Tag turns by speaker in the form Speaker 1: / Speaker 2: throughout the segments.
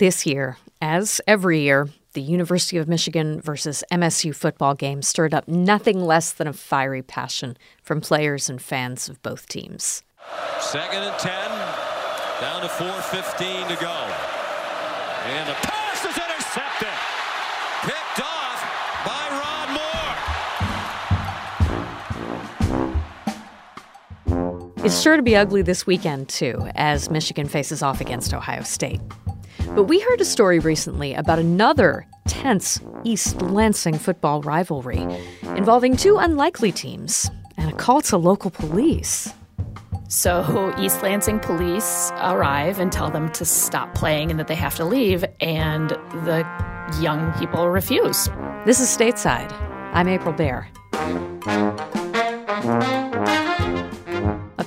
Speaker 1: This year, as every year, the University of Michigan versus MSU football game stirred up nothing less than a fiery passion from players and fans of both teams.
Speaker 2: Second and 10, down to 4.15 to go. And the pass is intercepted. Picked off by Ron
Speaker 1: Moore. It's sure to be ugly this weekend, too, as Michigan faces off against Ohio State. But we heard a story recently about another tense East Lansing football rivalry involving two unlikely teams and a call to local police.
Speaker 3: So, East Lansing police arrive and tell them to stop playing and that they have to leave, and the young people refuse.
Speaker 1: This is Stateside. I'm April Baer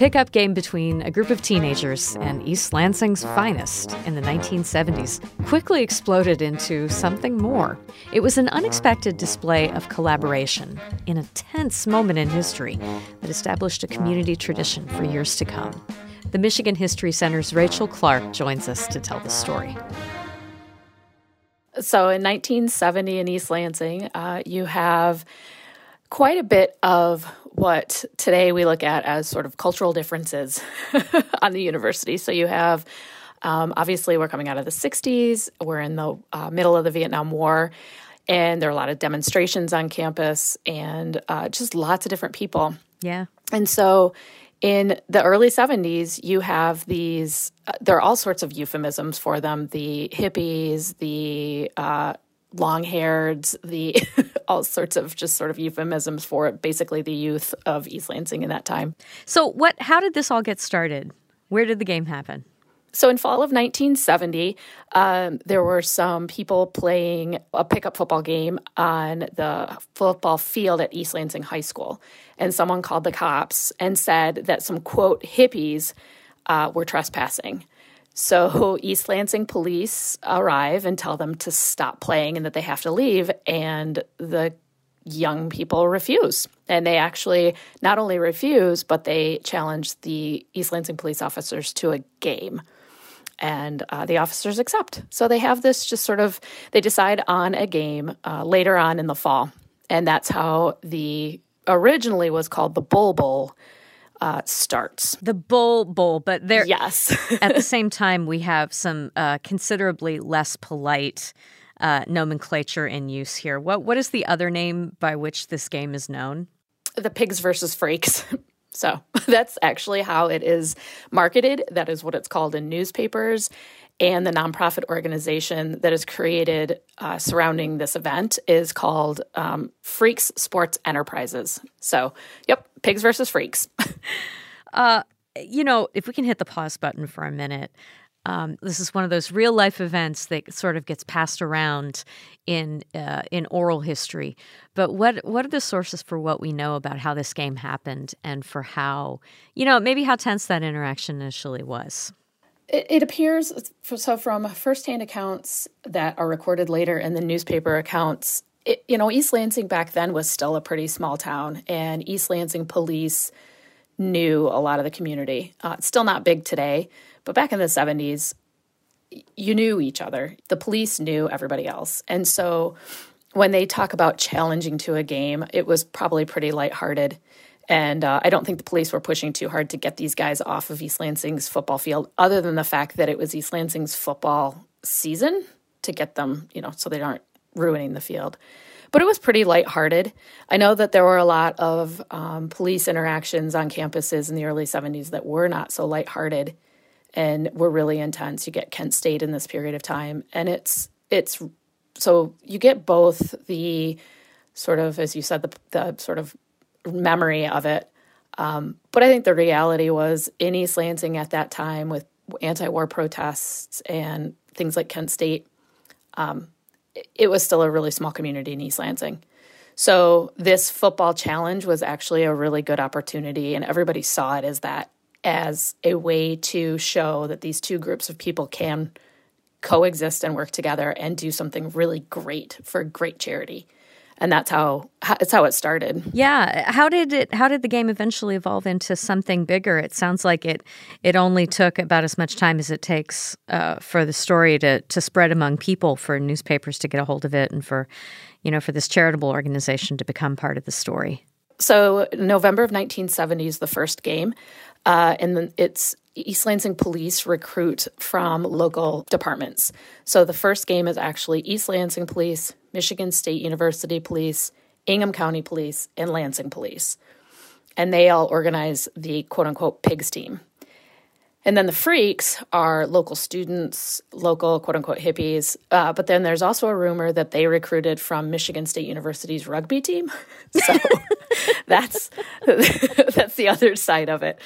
Speaker 1: pickup game between a group of teenagers and East Lansing's finest in the 1970s quickly exploded into something more. It was an unexpected display of collaboration in a tense moment in history that established a community tradition for years to come. The Michigan History Center's Rachel Clark joins us to tell the story.
Speaker 3: So, in 1970 in East Lansing, uh, you have quite a bit of what today we look at as sort of cultural differences on the university. So you have, um, obviously, we're coming out of the 60s, we're in the uh, middle of the Vietnam War, and there are a lot of demonstrations on campus and uh, just lots of different people.
Speaker 1: Yeah.
Speaker 3: And so in the early 70s, you have these, uh, there are all sorts of euphemisms for them the hippies, the uh, long haireds, the all sorts of just sort of euphemisms for it, basically the youth of East Lansing in that time.
Speaker 1: So what how did this all get started? Where did the game happen?
Speaker 3: So in fall of 1970, um, there were some people playing a pickup football game on the football field at East Lansing High School, and someone called the cops and said that some quote hippies uh, were trespassing. So East Lansing police arrive and tell them to stop playing and that they have to leave. And the young people refuse. And they actually not only refuse, but they challenge the East Lansing police officers to a game. And uh, the officers accept. So they have this just sort of, they decide on a game uh, later on in the fall. And that's how the originally was called the Bull Bowl uh, starts.
Speaker 1: The Bull Bowl, but there.
Speaker 3: Yes.
Speaker 1: at the same time, we have some uh, considerably less polite uh, nomenclature in use here. What what is the other name by which this game is known?
Speaker 3: The Pigs versus Freaks. So that's actually how it is marketed. That is what it's called in newspapers. And the nonprofit organization that is created uh, surrounding this event is called um, Freaks Sports Enterprises. So, yep, pigs versus freaks.
Speaker 1: uh, you know, if we can hit the pause button for a minute. Um, this is one of those real life events that sort of gets passed around in uh, in oral history. But what what are the sources for what we know about how this game happened and for how you know maybe how tense that interaction initially was?
Speaker 3: It, it appears so from firsthand accounts that are recorded later in the newspaper accounts it, you know, East Lansing back then was still a pretty small town, and East Lansing police knew a lot of the community. Uh, it's still not big today, but back in the 70s, you knew each other. The police knew everybody else. And so when they talk about challenging to a game, it was probably pretty lighthearted. And uh, I don't think the police were pushing too hard to get these guys off of East Lansing's football field, other than the fact that it was East Lansing's football season to get them, you know, so they aren't ruining the field. But it was pretty lighthearted. I know that there were a lot of um, police interactions on campuses in the early 70s that were not so lighthearted and were really intense. You get Kent State in this period of time, and it's it's so you get both the sort of, as you said, the, the sort of memory of it. Um, but I think the reality was in East Lansing at that time with anti-war protests and things like Kent State. Um, it was still a really small community in East Lansing. So this football challenge was actually a really good opportunity, and everybody saw it as that as a way to show that these two groups of people can coexist and work together and do something really great for great charity. And that's how, how it's how it started.
Speaker 1: Yeah, how did it? How did the game eventually evolve into something bigger? It sounds like it it only took about as much time as it takes uh, for the story to to spread among people, for newspapers to get a hold of it, and for you know for this charitable organization to become part of the story.
Speaker 3: So November of 1970 is the first game, uh, and then it's East Lansing police recruit from local departments. So the first game is actually East Lansing Police, Michigan State University Police, Ingham County Police, and Lansing Police. And they all organize the quote unquote pigs team. And then the freaks are local students, local quote unquote hippies. Uh, but then there's also a rumor that they recruited from Michigan State University's rugby team. So that's that's the other side of it.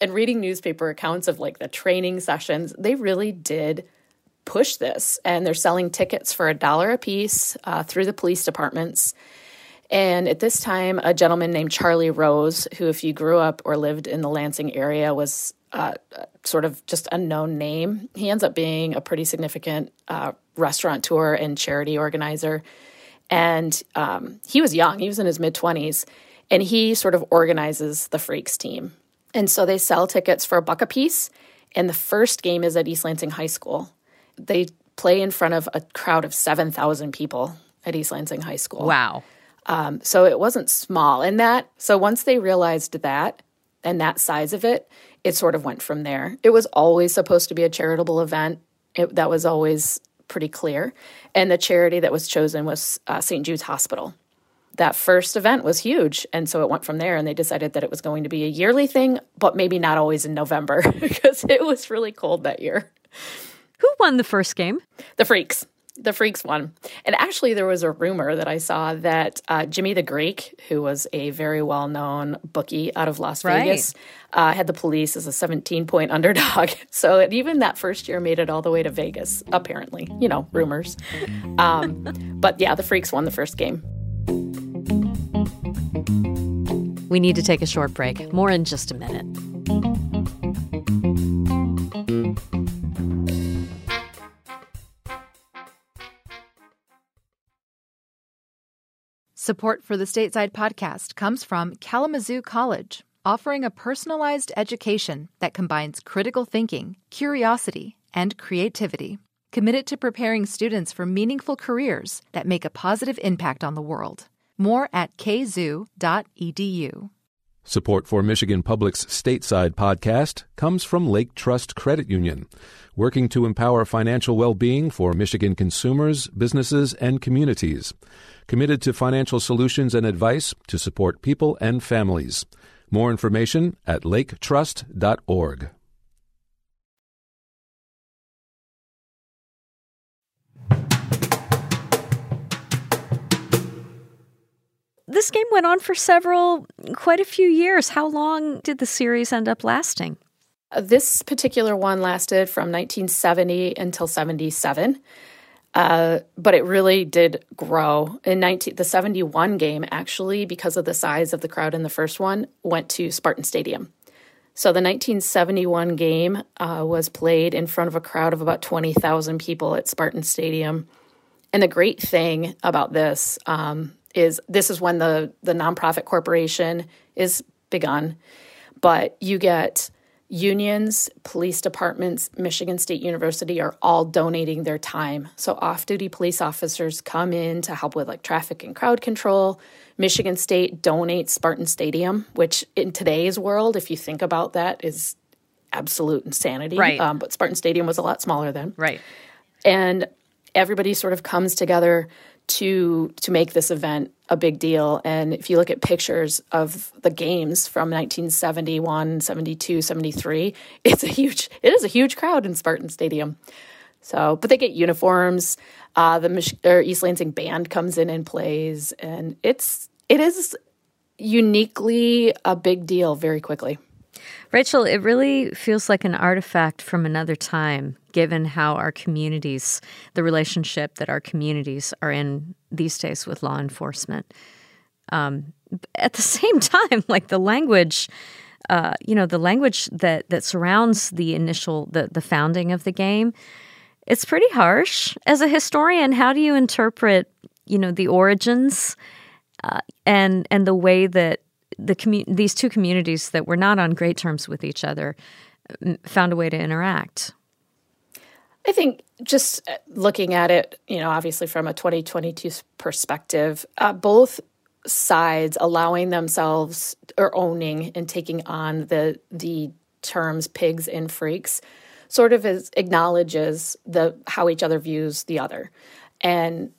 Speaker 3: And reading newspaper accounts of like the training sessions, they really did push this. And they're selling tickets for a dollar a piece uh, through the police departments. And at this time, a gentleman named Charlie Rose, who, if you grew up or lived in the Lansing area, was uh, sort of just a known name. He ends up being a pretty significant uh, restaurateur and charity organizer. And um, he was young, he was in his mid 20s, and he sort of organizes the Freaks team. And so they sell tickets for a buck a piece. And the first game is at East Lansing High School. They play in front of a crowd of 7,000 people at East Lansing High School.
Speaker 1: Wow.
Speaker 3: Um, so it wasn't small. And that, so once they realized that and that size of it, it sort of went from there. It was always supposed to be a charitable event. It, that was always pretty clear. And the charity that was chosen was uh, St. Jude's Hospital. That first event was huge. And so it went from there, and they decided that it was going to be a yearly thing, but maybe not always in November because it was really cold that year.
Speaker 1: Who won the first game?
Speaker 3: The Freaks the Freaks won. And actually, there was a rumor that I saw that uh, Jimmy the Greek, who was a very well known bookie out of Las right. Vegas, uh, had the police as a 17 point underdog. So it, even that first year made it all the way to Vegas, apparently. You know, rumors. Um, but yeah, the Freaks won the first game.
Speaker 1: We need to take a short break. More in just a minute.
Speaker 4: Support for the Stateside podcast comes from Kalamazoo College, offering a personalized education that combines critical thinking, curiosity, and creativity. Committed to preparing students for meaningful careers that make a positive impact on the world. More at kzoo.edu.
Speaker 5: Support for Michigan Public's Stateside podcast comes from Lake Trust Credit Union, working to empower financial well being for Michigan consumers, businesses, and communities committed to financial solutions and advice to support people and families. More information at laketrust.org.
Speaker 1: This game went on for several, quite a few years. How long did the series end up lasting?
Speaker 3: Uh, this particular one lasted from 1970 until 77. Uh, but it really did grow. In 19, the 71 game, actually, because of the size of the crowd in the first one, went to Spartan Stadium. So the 1971 game uh, was played in front of a crowd of about 20,000 people at Spartan Stadium. And the great thing about this um, is this is when the, the nonprofit corporation is begun, but you get unions, police departments, Michigan State University are all donating their time. So off duty police officers come in to help with like traffic and crowd control. Michigan State donates Spartan Stadium, which in today's world, if you think about that, is absolute insanity.
Speaker 1: Right.
Speaker 3: Um, but Spartan Stadium was a lot smaller then.
Speaker 1: Right.
Speaker 3: And everybody sort of comes together to to make this event a big deal. And if you look at pictures of the games from 1971 72 73 it's a huge it is a huge crowd in spartan stadium. So but they get uniforms uh, the Mich- east lansing band comes in and plays and it's it is uniquely a big deal very quickly
Speaker 1: Rachel, it really feels like an artifact from another time, given how our communities, the relationship that our communities are in these days with law enforcement. Um, at the same time, like the language, uh, you know, the language that that surrounds the initial the the founding of the game, it's pretty harsh. As a historian, how do you interpret, you know, the origins uh, and and the way that the commu- these two communities that were not on great terms with each other found a way to interact.
Speaker 3: I think just uh, looking at it, you know, obviously from a 2022 perspective, uh, both sides allowing themselves or owning and taking on the the terms pigs and freaks sort of is, acknowledges the how each other views the other and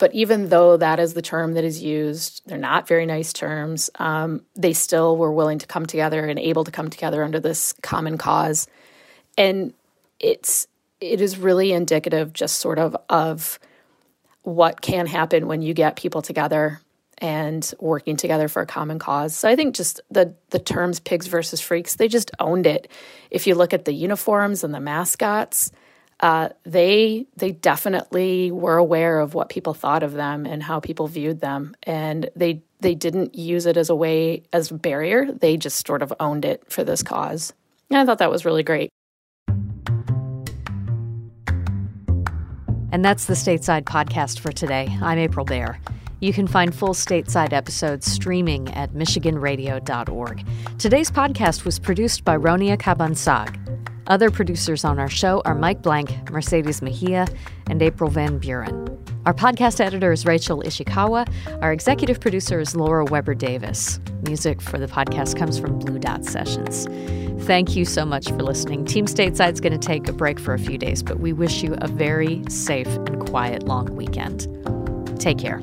Speaker 3: but even though that is the term that is used, they're not very nice terms. Um, they still were willing to come together and able to come together under this common cause, and it's it is really indicative, just sort of of what can happen when you get people together and working together for a common cause. So I think just the the terms pigs versus freaks, they just owned it. If you look at the uniforms and the mascots, uh, they they definitely were aware of what people thought of them and how people viewed them, and they they didn't use it as a way as a barrier. They just sort of owned it for this cause, and I thought that was really great.
Speaker 1: And that's the Stateside podcast for today. I'm April Baer. You can find full stateside episodes streaming at michiganradio.org. Today's podcast was produced by Ronia Cabansag. Other producers on our show are Mike Blank, Mercedes Mejia, and April Van Buren. Our podcast editor is Rachel Ishikawa. Our executive producer is Laura Weber Davis. Music for the podcast comes from Blue Dot Sessions. Thank you so much for listening. Team Stateside is going to take a break for a few days, but we wish you a very safe and quiet long weekend. Take care.